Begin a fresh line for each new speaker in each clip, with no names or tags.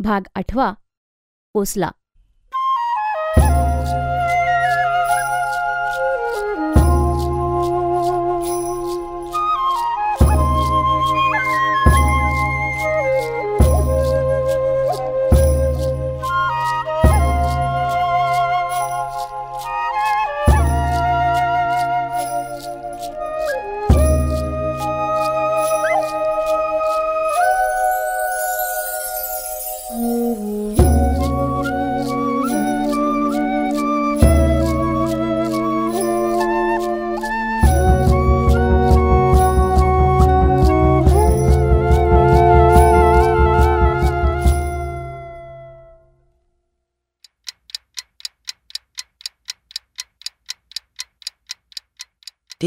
भाग आठवा कोसला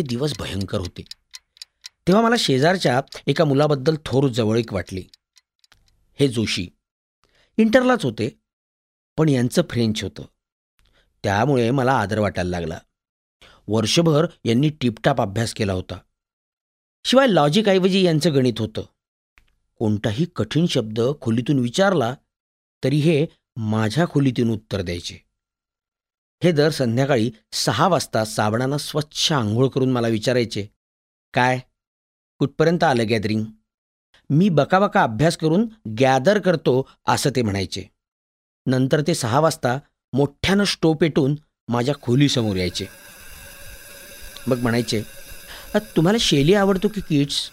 ते दिवस भयंकर होते. तेव्हा मला शेजारच्या एका मुलाबद्दल थोर जवळीक वाटली. हे जोशी. इंटरलाच होते पण यांचं फ्रेंच होतं. त्यामुळे मला आदर वाटायला लागला. वर्षभर यांनी टिपटाप अभ्यास केला होता. शिवाय लॉजिकऐवजी यांचं गणित होतं. कोणताही कठीण शब्द खोलीतून विचारला तरी हे माझ्या खोलीतून उत्तर द्यायचे. हे दर संध्याकाळी सहा वाजता साबणानं स्वच्छ आंघोळ करून मला विचारायचे. काय? कुठपर्यंत आलं गॅदरिंग? मी बकाबका अभ्यास करून गॅदर करतो असं ते म्हणायचे. नंतर ते सहा वाजता मोठ्यानं स्टो पेटून माझ्या खोलीसमोर यायचे. मग म्हणायचे तुम्हाला शैली आवडतो की किड्स?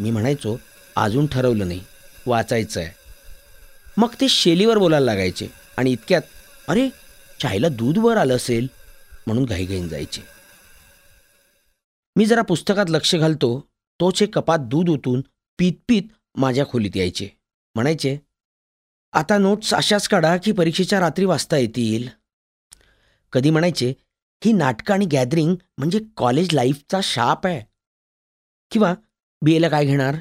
मी म्हणायचो अजून ठरवलं नाही वाचायचं आहे मग ते शैलीवर बोलायला लागायचे आणि इतक्यात अरे चायला दूध वर आलं असेल म्हणून घाईघाईन जायचे. मी जरा पुस्तकात लक्ष घालतो तोच एक कपात दूध ओतून पीत पीत माझ्या खोलीत यायचे. म्हणायचे आता नोट्स अशाच काढा की परीक्षेच्या रात्री वाचता येतील. कधी म्हणायचे ही नाटकं आणि गॅदरिंग म्हणजे कॉलेज लाईफचा शाप आहे. किंवा बी एला काय घेणार?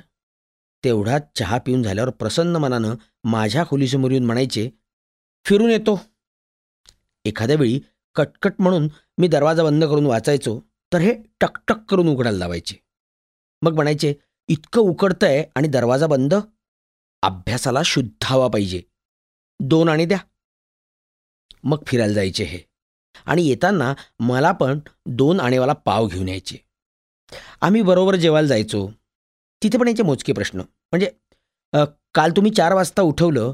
तेवढाच चहा पिऊन झाल्यावर प्रसन्न मनानं माझ्या खोलीसमोर येऊन म्हणायचे फिरून येतो. एखाद्या वेळी कटकट म्हणून मी दरवाजा बंद करून वाचायचो तर हे टकटक करून उघडायला लावायचे. मग म्हणायचे इतकं उकडतंय आणि दरवाजा बंद? अभ्यासाला शुद्ध हवा पाहिजे. दोन आणि द्या. मग फिरायला जायचे हे. आणि येताना मला पण दोन आणेवाला पाव घेऊन यायचे. आम्ही बरोबर जेवायला जायचो. तिथे पण याचे मोजके प्रश्न. म्हणजे काल तुम्ही चार वाजता उठवलं.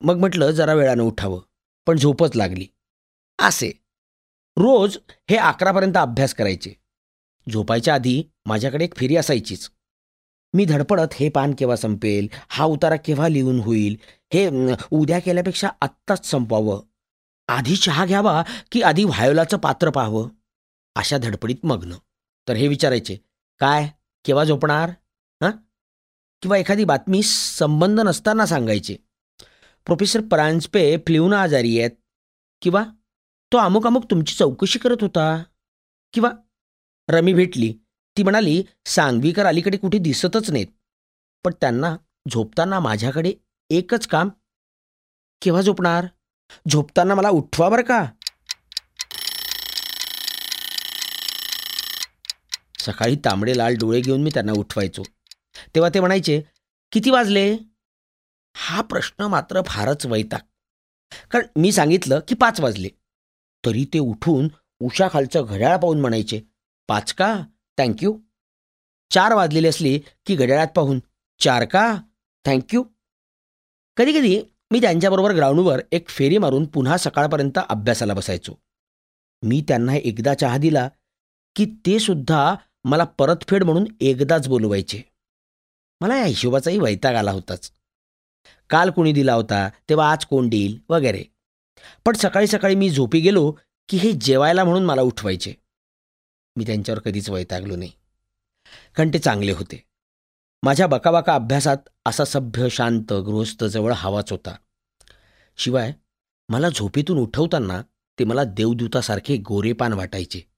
मग म्हटलं जरा वेळानं उठावं पण झोपच लागली. असे. रोज हे अकरापर्यंत अभ्यास करायचे. झोपायच्या आधी माझ्याकडे एक फेरी असायचीच. मी धडपडत हे पान केव्हा संपेल हा उतारा केव्हा लिहून होईल हे उद्या केल्यापेक्षा आत्ताच संपवावं. आधी चहा घ्यावा की आधी व्हायोलाचं पात्र पाहावं? अशा धडपडीत मग्न. तर हे विचारायचे काय? केव्हा झोपणार? हां? किंवा एखादी बातमी संबंध नसताना सांगायचे प्रोफेसर परांजपे फ्लिवना आजारी आहेत. किंवा तो अमुक अमुक तुमची चौकशी करत होता. किंवा रमी भेटली. ती म्हणाली सांगवीकर अलीकडे कुठे दिसतच नाहीत. पण त्यांना झोपताना माझ्याकडे एकच काम. केव्हा झोपणार? झोपताना मला उठवा बरं का. सकाळी तांबडे लाल डोळे घेऊन मी त्यांना उठवायचो. तेव्हा ते म्हणायचे किती वाजले? हा प्रश्न मात्र फारच वैताग. कारण मी सांगितलं की पाच वाजले. तरी ते उठून उशाखालचं घड्याळ पाहून म्हणायचे पाच का? थँक्यू चार वाजलेली असली की घड्याळात पाहून चार का? थँक्यू कधी कधी मी त्यांच्याबरोबर ग्राउंडवर एक फेरी मारून पुन्हा सकाळपर्यंत अभ्यासाला बसायचो. मी त्यांना एकदा चहा दिला की ते सुद्धा मला परतफेड म्हणून एकदाच बोलवायचे. मला या हिशोबाचाही वैताग आला होताच. काल कोणी दिला होता तेव्हा आज कोण देईल? वगैरे. पण सकाळी सकाळी मी झोपी गेलो की हे जेवायला म्हणून मला उठवायचे. मी त्यांच्यावर कधीच वैतागलो नाही. कारण ते चांगले होते. माझ्या बकाबका अभ्यासात असा सभ्य शांत गृहस्थ जवळ हवाच होता. शिवाय मला झोपेतून उठवताना ते मला देवदूतासारखे गोरेपान वाटायचे.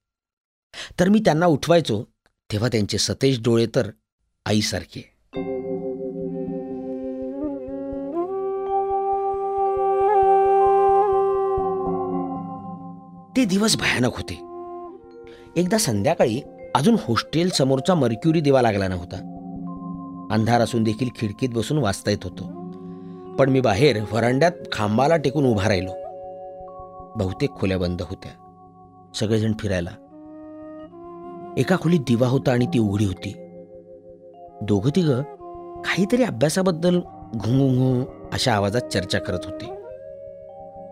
तर मी त्यांना उठवायचो तेव्हा त्यांचे सतेज डोळे तर आईसारखे. ते दिवस भयानक होते. एकदा संध्याकाळी अजून हॉस्टेल समोरचा मर्क्युरी दिवा लागला नव्हता. अंधार असून देखील खिडकीत बसून वाचता येत होतो. पण मी बाहेर व्हरांड्यात खांबाला टेकून उभा राहिलो. बहुतेक खोल्या बंद होत्या. सगळेजण फिरायला. एका खोलीत दिवा होता आणि ती उघडी होती. दोघं तिघं काहीतरी अभ्यासाबद्दल घुंगू घुंगू अशा आवाजात चर्चा करत होते.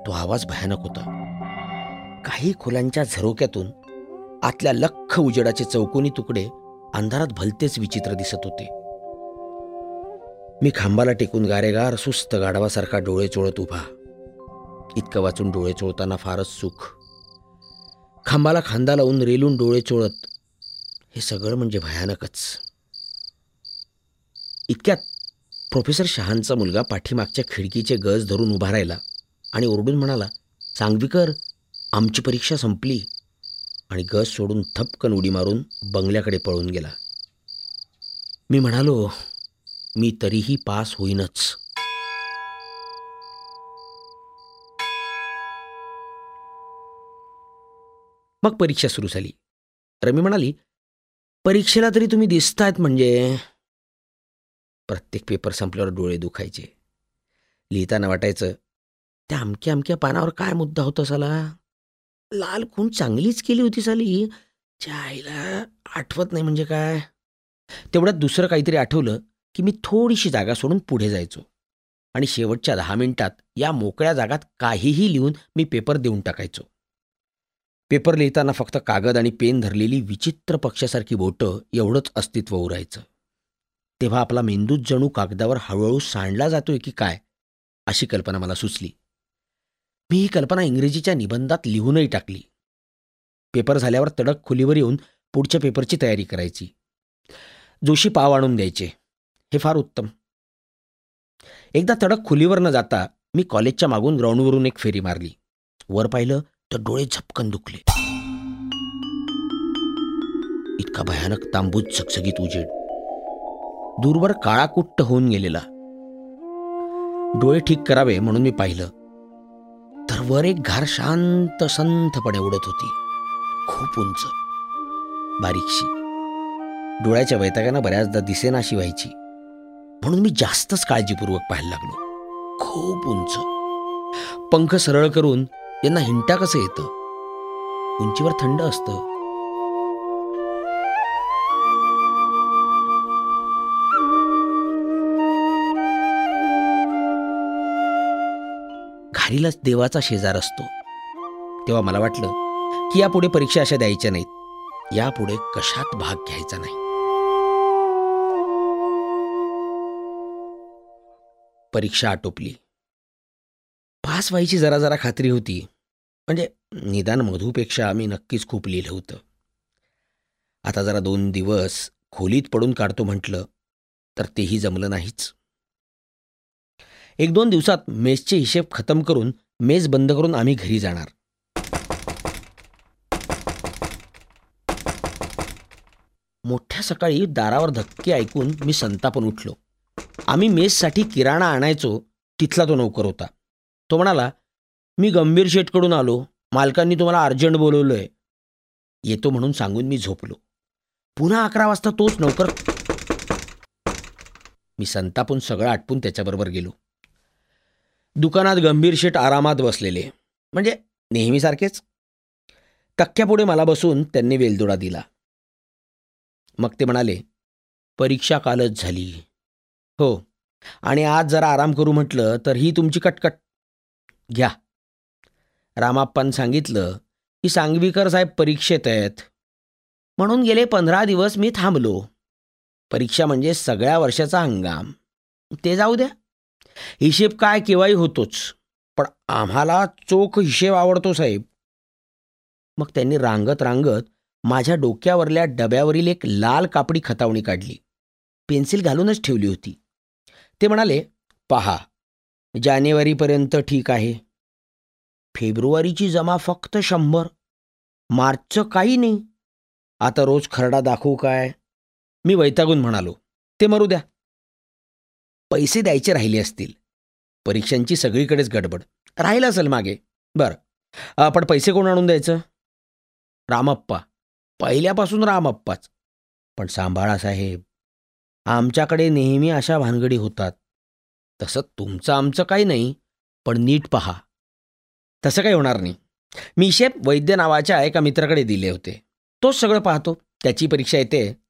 तो आवाज भयानक होता. काही खोल्यांच्या झरोक्यातून आतल्या लख्ख उजेडाचे चौकोनी तुकडे अंधारात भलतेच विचित्र दिसत होते. मी खांबाला टेकून गारेगार सुस्त गाढवासारखा डोळे चोळत उभा. इतकं वाचून डोळे चोळताना फारच सुख. खांबाला खांदा लावून रेलून डोळे चोळत. हे सगळं म्हणजे भयानकच. इतक्यात प्रोफेसर शहांचा मुलगा पाठीमागच्या खिडकीचे गज धरून उभा राहिला आणि ओरडून म्हणाला सांगवीकर आमची परीक्षा संपली आणि गज सोडून थपकन उडी मारून बंगल्याकडे पळून गेला. मी म्हणालो मी तरीही पास होईनच. मग परीक्षा सुरू झाली. रमी म्हणाली परीक्षेला तरी तुम्ही दिसतायत म्हणजे? प्रत्येक पेपर संपल्यावर डोळे दुखायचे. लिहिताना वाटायचं त्या अमक्या अमक्या पानावर काय मुद्दा होता साला? लाल खून चांगलीच केली होती साली. त्या आईला आठवत नाही म्हणजे काय. तेवढ्यात दुसरं काहीतरी आठवलं की मी थोडीशी जागा सोडून पुढे जायचो. आणि शेवटच्या दहा मिनिटात या मोकळ्या जागात काहीही लिहून मी पेपर देऊन टाकायचो. पेपर लिहिताना फक्त कागद आणि पेन धरलेली विचित्र पक्षासारखी बोटं एवढंच अस्तित्व उरायचं. तेव्हा आपला मेंदूच जणू कागदावर हळूहळू सांडला जातोय की काय अशी कल्पना मला सुचली. मी ही कल्पना इंग्रजीच्या निबंधात लिहूनही टाकली. पेपर झाल्यावर तडक खोलीवर येऊन पुढच्या पेपरची तयारी करायची. जोशी पाव आणून द्यायचे. हे फार उत्तम. एकदा तडक खोलीवर न जाता मी कॉलेजच्या मागून ग्राउंडवरून एक फेरी मारली. वर पाहिलं तर डोळे झपकन दुखले. इतका भयानक तांबूत झगझगीत उजेड. दूरवर काळा कुट्ट होऊन गेलेला. डोळे ठीक करावे म्हणून मी पाहिलं. वर एक घार शांत संथपणे उडत होती. खूप उंच. बारीकशी. डोळ्याच्या वैतागानं बऱ्याचदा दिसेनाशी व्हायची. म्हणून मी जास्तच काळजीपूर्वक पाहायला लागलो. खूप उंच. पंख सरळ करून यांना हिंटा कसं येतं? उंचीवर थंड असतं. घारीलाच देवाचा शेजार असतो. तेव्हा मला वाटलं की यापुढे परीक्षा अशा द्यायच्या नाहीत. यापुढे कशात भाग घ्यायचा नाही. परीक्षा आटोपली. पास व्हायची जरा जरा खात्री होती. म्हणजे निदान मधूपेक्षा आम्ही नक्कीच खूप लिहिलं होतं. आता जरा दोन दिवस खोलीत पडून काढतो म्हटलं तर तेही जमलं नाहीच. एक दोन दिवसात मेसचे हिशेब खतम करून मेस बंद करून आम्ही घरी जाणार. मोठ्या सकाळी दारावर धक्के ऐकून मी संतापन उठलो. आम्ही मेससाठी किराणा आणायचो तिथला तो नौकर होता. तो म्हणाला मी गंभीर शेठकडून आलो. मालकांनी तुम्हाला अर्जंट बोलवलं आहे येतो म्हणून सांगून मी झोपलो. पुन्हा अकरा वाजता तोच नौकर मी संतापून सगळं आटपून त्याच्याबरोबर गेलो. दुकानात गंभीर शेट आरामात बसलेले. म्हणजे नेहमीसारखेच तक्क्यापुढे मला बसून त्यांनी वेलदोडा दिला. मग ते म्हणाले परीक्षा कालच झाली. हो. आणि आज जरा आराम करू म्हटलं तर ही तुमची कटकट. घ्या. रामाप्पान सांगितलं की सांगवीकर साहेब परीक्षेत आहेत. म्हणून गेले पंधरा दिवस मी थांबलो. परीक्षा म्हणजे सगळ्या वर्षाचा हंगाम. ते जाऊ द्या. हिशेब काय केव्हाही होतोच. पण आम्हाला चोख हिशेब आवडतो साहेब. मग त्यांनी रांगत रांगत माझ्या डोक्यावरल्या डब्यावरील एक लाल कापडी खतावणी काढली. पेन्सिल घालूनच ठेवली होती. ते म्हणाले पहा जानेवारीपर्यंत ठीक आहे. फेब्रुवारीची जमा फक्त शंभर. मार्चचं काही नाही. आता रोज खरडा दाखवू काय? मी वैतागून म्हणालो ते मरू द्या. पैसे द्यायचे राहिले असतील. परीक्षांची सगळीकडेच गडबड. राहिलं असेल मागे. बरं. पण पैसे कोण आणून द्यायचं? रामप्पा. पहिल्यापासून रामप्पाच. पण सांभाळा साहेब आमच्याकडे नेहमी अशा भानगडी होतात. तसं तुमचं आमचं काही नाही पण नीट पहा. तसं काही होणार नाही. मी शेप वैद्य नावाच्या एका मित्राकडे दिले होते. तोच सगळं पाहतो. त्याची परीक्षा येते.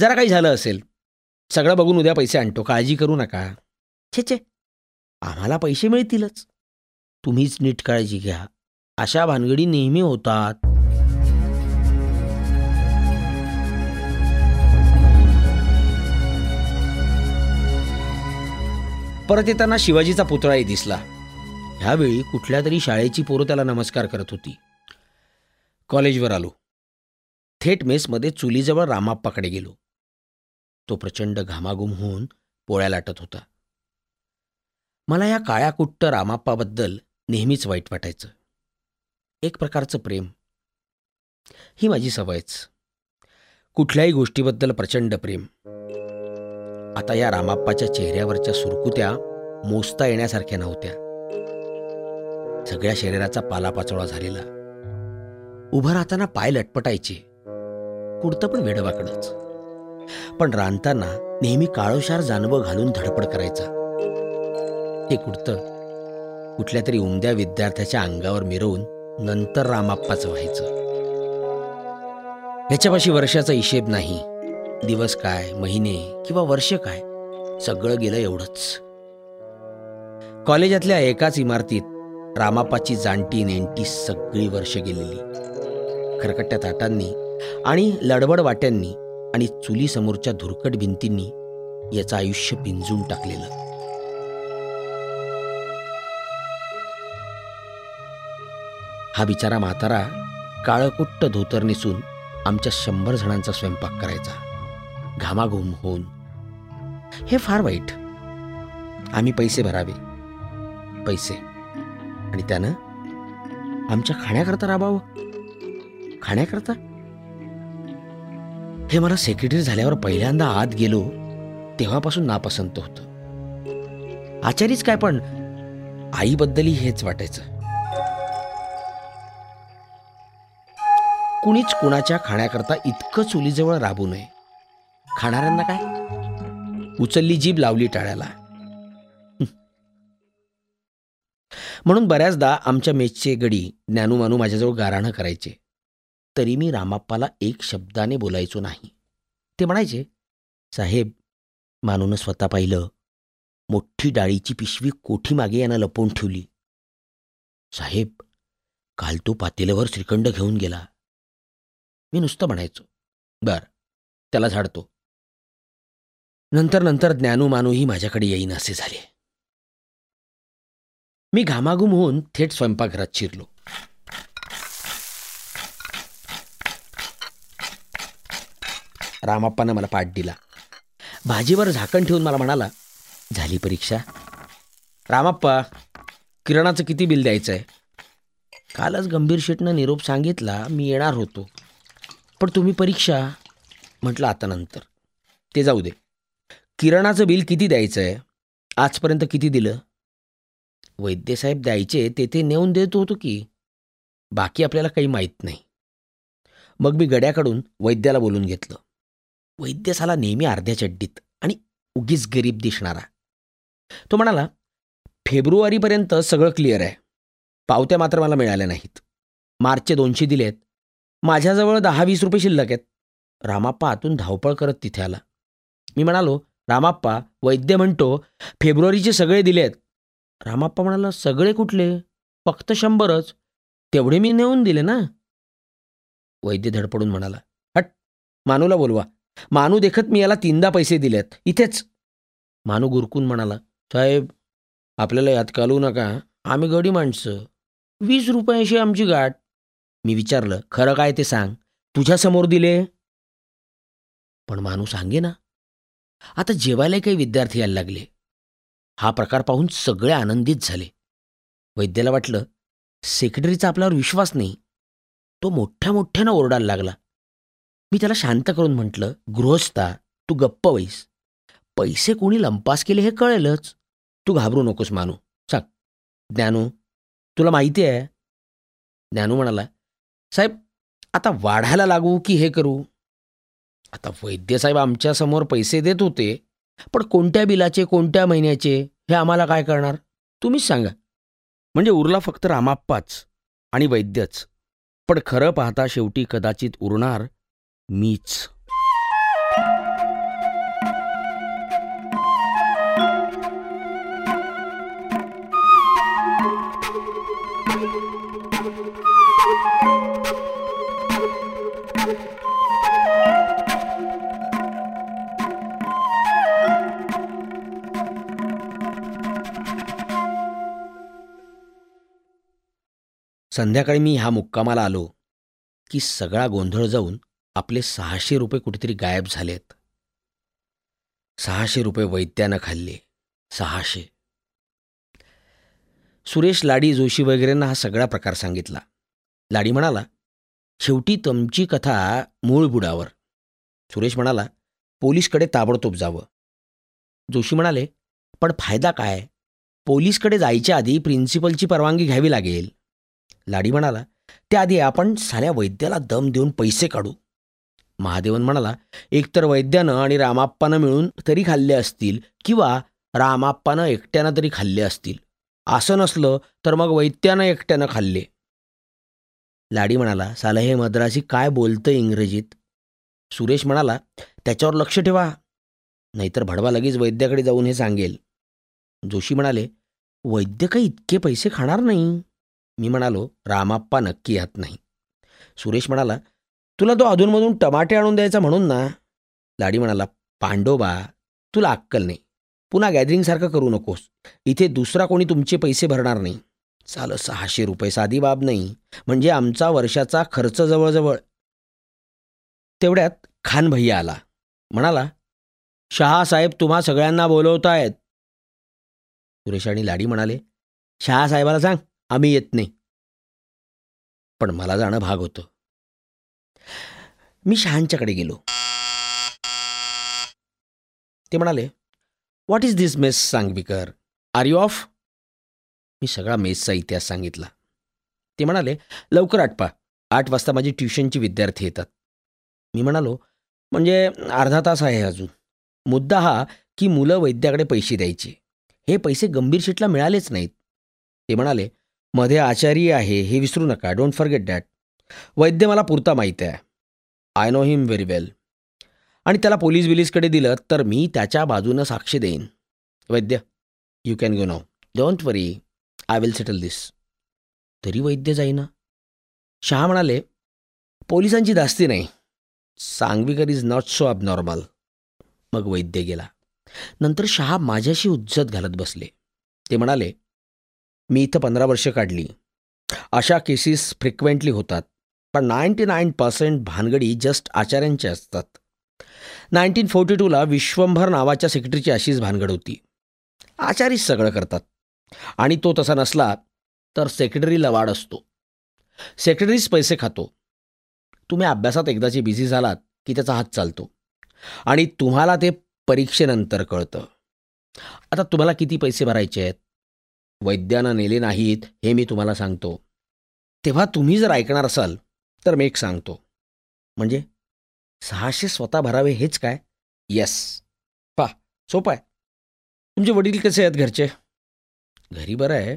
जरा काही झालं असेल. सगळं बघून उद्या पैसे आणतो. काळजी करू नका. छे छे. आम्हाला पैसे मिळतीलच. तुम्हीच नीट काळजी घ्या. अशा भानगडी नेहमी होतात. परत येताना शिवाजीचा पुतळाही दिसला. ह्यावेळी कुठल्या तरी शाळेची पोरं त्याला नमस्कार करत होती. कॉलेजवर आलो. थेट मेसमध्ये चुलीजवळ रामाप्पाकडे गेलो. तो प्रचंड घामाघूम होऊन पोळ्या लाटत होता. मला या काळ्या कुट्ट रामाप्पाबद्दल नेहमीच वाईट वाटायचं. एक प्रकारचं प्रेम. ही माझी सवयच कुठल्याही गोष्टीबद्दल प्रचंड प्रेम. आता या रामाप्पाच्या चेहऱ्यावरच्या सुरकुत्या मोजता येण्यासारख्या नव्हत्या. सगळ्या शरीराचा पालापाचोळा झालेला. उभं राहताना पाय लटपटायचे. कुडतं पण वेडवाकडंच. पण रांधताना नेहमी काळोशार जानवं घालून धडपड करायचा. ते कुडतं. कुठल्या तरी उमद्या विद्यार्थ्याच्या अंगावर मिरवून नंतर रामाप्पाचं व्हायचं. ह्याच्यापाशी वर्षाचा हिशेब नाही. दिवस काय महिने किंवा वर्ष काय सगळं गेलं एवढंच. कॉलेजातल्या एकाच इमारतीत रामापाची जाणटी नेंटी सगळी वर्ष गेलेली. खरकट्या ताटांनी आणि लडबड वाट्यांनी आणि चुलीसमोरच्या धुरकट भिंतींनी याचं आयुष्य पिंजून टाकलेलं. हा बिचारा म्हातारा काळकुट्ट धोतर नेसून आमच्या शंभर जणांचा स्वयंपाक करायचा. घामाघूम होऊन. हे फार वाईट. आम्ही पैसे भरावे. पैसे. आणि त्यानं आमच्या खाण्याकरता राबावं. खाण्याकरता? हे मला सेक्रेटरी झाल्यावर पहिल्यांदा आत गेलो तेव्हापासून नापसंत होतं. आचारीच काय पण आईबद्दलही हेच वाटायचं. कुणीच कुणाच्या खाण्याकरता इतकं चुलीजवळ राबू नये. खाणाऱ्यांना काय? उचलली जीभ लावली टाळ्याला. म्हणून बऱ्याचदा आमच्या मेचचे गडी ज्ञानू मानू माझ्याजवळ गाराणं करायचे. तरी मी रामाप्पाला एक शब्दाने बोलायचो नाही. ते म्हणायचे साहेब मानूनं स्वतः पाहिलं मोठी डाळीची पिशवी कोठी मागे यानं लपवून ठेवली. साहेब काल तो पातेल्यावर श्रीखंड घेऊन गेला. मी नुसतं म्हणायचो बर त्याला झाडतो. नंतर नंतर ज्ञानू मानूही माझ्याकडे येईन असे झाले. मी घामाघूम होऊन थेट स्वयंपाकघरात शिरलो. रामाप्पानं मला पाठ दिला. भाजीवर झाकण ठेवून मला म्हणाला झाली परीक्षा. रामाप्पा किरणाचं किती बिल द्यायचं आहे कालच गंभीर शेटनं निरोप सांगितला मी येणार होतो. पण तुम्ही परीक्षा. म्हटलं आता नंतर. ते जाऊ दे. किरणाचं बिल किती द्यायचं आहे आजपर्यंत किती दिलं? वैद्यसाहेब द्यायचे तेथे नेऊन देत होतो की. बाकी आपल्याला काही माहीत नाही. मग मी गड्याकडून वैद्याला बोलून घेतलं. वैद्य साला नेहमी अर्ध्या चड्डीत आणि उगीच गरीब दिसणारा. तो म्हणाला फेब्रुवारीपर्यंत सगळं क्लिअर आहे. पावत्या मात्र मला मिळाल्या नाहीत. मार्चचे दोनशे दिलेत. माझ्याजवळ दहा वीस रुपये शिल्लक आहेत. रामाप्पा आतून धावपळ करत तिथे आला. मी म्हणालो रामाप्पा वैद्य म्हणतो फेब्रुवारीचे सगळे दिलेत. रामाप्पा म्हणाला सगळे कुठले? फक्त शंभरच. तेवढे मी नेऊन दिले ना. वैद्य धडपडून म्हणाला हट मानूला बोलवा. मानू देखत मी याला तीनदा पैसे दिलेत. इथेच. मानू गुरकून म्हणाला साहेब आपल्याला यात कालू नका. आम्ही गडी माणसं. वीस रुपयाशी आमची गाठ. मी विचारलं खरं काय ते सांग? तुझ्यासमोर दिले? पण मानू सांगे ना. आता जेवायला काही विद्यार्थी यायला लागले. हा प्रकार पाहून सगळे आनंदित झाले. वैद्याला वाटलं सेक्रेटरीचा आपल्यावर विश्वास नाही. तो मोठ्या मोठ्यानं ओरडायला लागला. मी त्याला शांत करून म्हटलं गृहस्था तू गप्प वैस पैसे कोणी लंपास केले हे कळेलच. तू घाबरू नकोस मानू. सांग ज्ञानू तुला माहिती आहे. ज्ञानू म्हणाला साहेब आता वाढायला लागू की हे करू? आता वैद्यसाहेब आमच्यासमोर पैसे देत होते पण कोणत्या बिलाचे कोणत्या महिन्याचे हे आम्हाला काय करणार? तुम्हीच सांगा. म्हणजे उरला फक्त रामाप्पाच आणि वैद्यच. पण खरं पाहता शेवटी कदाचित उरणार मीच. संध्याकाळी मी ह्या मुक्कामाला आलो की सगळा गोंधळ जाऊन आपले सहाशे रुपये कुठेतरी गायब झालेत. सहाशे रुपये वैद्यानं खाल्ले. सहाशे. सुरेश लाडी जोशी वगैरेंना हा सगळा प्रकार सांगितला. लाडी म्हणाला शेवटी तुमची कथा मूळ बुडावर. सुरेश म्हणाला पोलीसकडे ताबडतोब जावं. जोशी म्हणाले पण फायदा काय? पोलीसकडे जायच्या आधी प्रिन्सिपलची परवानगी घ्यावी लागेल. लाडी म्हणाला त्याआधी आपण साऱ्या वैद्याला दम देऊन पैसे काढू. महादेवन म्हणाला एकतर वैद्यानं आणि रामाप्पानं मिळून तरी खाल्ले असतील किंवा रामाप्पानं एकट्यानं तरी खाल्ले असतील. असं नसलं तर मग वैद्यानं एकट्यानं खाल्ले. लाडी म्हणाला साला हे मद्रासी काय बोलतं इंग्रजीत? सुरेश म्हणाला त्याच्यावर लक्ष ठेवा. नाहीतर भडवा लगेच वैद्याकडे जाऊन हे सांगेल. जोशी म्हणाले वैद्य काही इतके पैसे खाणार नाही. मी म्हणालो रामाप्पा नक्की यात नाही. सुरेश म्हणाला तुला तो अधूनमधून टमाटे आणून द्यायचा म्हणून ना? लाडी म्हणाला पांडोबा तुला अक्कल नाही. पुन्हा गॅदरिंगसारखं करू नकोस. इथे दुसरा कोणी तुमचे पैसे भरणार नाही. चाल सहाशे रुपये साधी बाब नाही. म्हणजे आमचा वर्षाचा खर्च जवळजवळ. तेवढ्यात खान भैया आला. म्हणाला शहासाहेब तुम्हा सगळ्यांना बोलवतायत. सुरेश आणि लाडी म्हणाले शहासाहेबाला सांग आम्ही येत नाही. पण मला जाणं भाग होतं. मी शहांच्याकडे गेलो. ते म्हणाले what is this mess Sangvikar are you off मी सगळा मेसचा इतिहास सांगितला. ते म्हणाले लवकर आटपा आठ वाजता माझी ट्युशनची विद्यार्थी येतात. मी म्हणालो म्हणजे अर्धा तास आहे अजून. मुद्दा हा की मुलं वैद्याकडे पैसे द्यायचे. हे पैसे गंभीर शीटला मिळालेच नाहीत. ते म्हणाले मध्ये आचारी आहे हे विसरू नका. डोंट फॉरगेट दॅट वैद्य मला पुरता माहीत आहे. I know him very well आणि त्याला पोलीस बिलीसकडे दिलं तर मी त्याच्या बाजूनं साक्षी देईन. Vaidya you can go now don't worry I will settle this तरी वैद्य जाईना. शहा म्हणाले पोलिसांची दास्ती नाही. Sangvikar is not so abnormal मग वैद्य गेला. नंतर शहा माझ्याशी उज्जत घालत बसले. ते म्हणाले मी इथं पंधरा वर्ष काढली. अशा केसेस फ्रिक्वेंटली होतात. पण नाईंटी नाईन पर्सेंट भानगडी जस्ट आचार्यांच्या असतात. नाईन्टीन फोर्टी टूला विश्वंभर नावाच्या सेक्रेटरीची अशीच भानगड होती. आचारीच सगळं करतात. आणि तो तसा नसला तर सेक्रेटरीला वाढ असतो. सेक्रेटरीच पैसे खातो. तुम्ही अभ्यासात एकदाची बिझी झालात की त्याचा हात चालतो. आणि तुम्हाला ते परीक्षेनंतर कळतं. आता तुम्हाला किती पैसे भरायचे आहेत? वैद्यानं नेले नाहीत हे मी तुम्हाला सांगतो. तेव्हा तुम्ही जर ऐकणार असाल तर मी एक सांगतो. म्हणजे सहाशे स्वतः भरावे हेच काय? येस पा सोपं आहे. तुमचे वडील कसे आहेत घरचे? घरी बरं आहे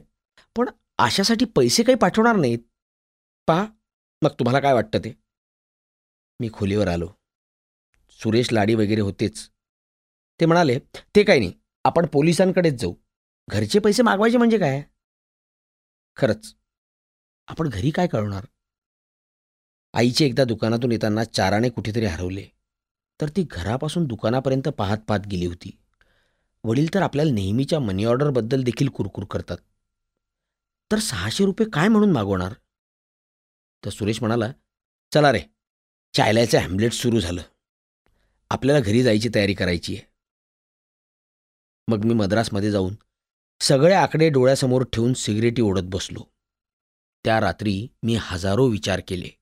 पण अशासाठी पैसे काही पाठवणार नाहीत. पहा मग तुम्हाला काय वाटतं ते? मी खोलीवर आलो. सुरेश लाडी वगैरे होतेच. ते म्हणाले ते काही नाही आपण पोलिसांकडेच जाऊ. घरचे पैसे मागवायचे म्हणजे काय? खरंच. आपण घरी काय कळवणार आईचे एकदा दुकानातून येताना चाराने कुठेतरी हरवले. तर ती घरापासून दुकानापर्यंत पाहत पाहत गेली होती. वडील तर आपल्याला नेहमीच्या मनी ऑर्डरबद्दल देखील कुरकुर करतात. तर सहाशे रुपये काय म्हणून मागवणार? तर सुरेश म्हणाला चला रे चायलायचं हॅम्लेट सुरू झालं. आपल्याला घरी जायची तयारी करायची आहे. मग मी मद्रासमध्ये जाऊन सगळे आकडे डोळ्यासमोर ठेवून सिगरेटी ओढत बसलो. त्या रात्री मी हजारो विचार केले.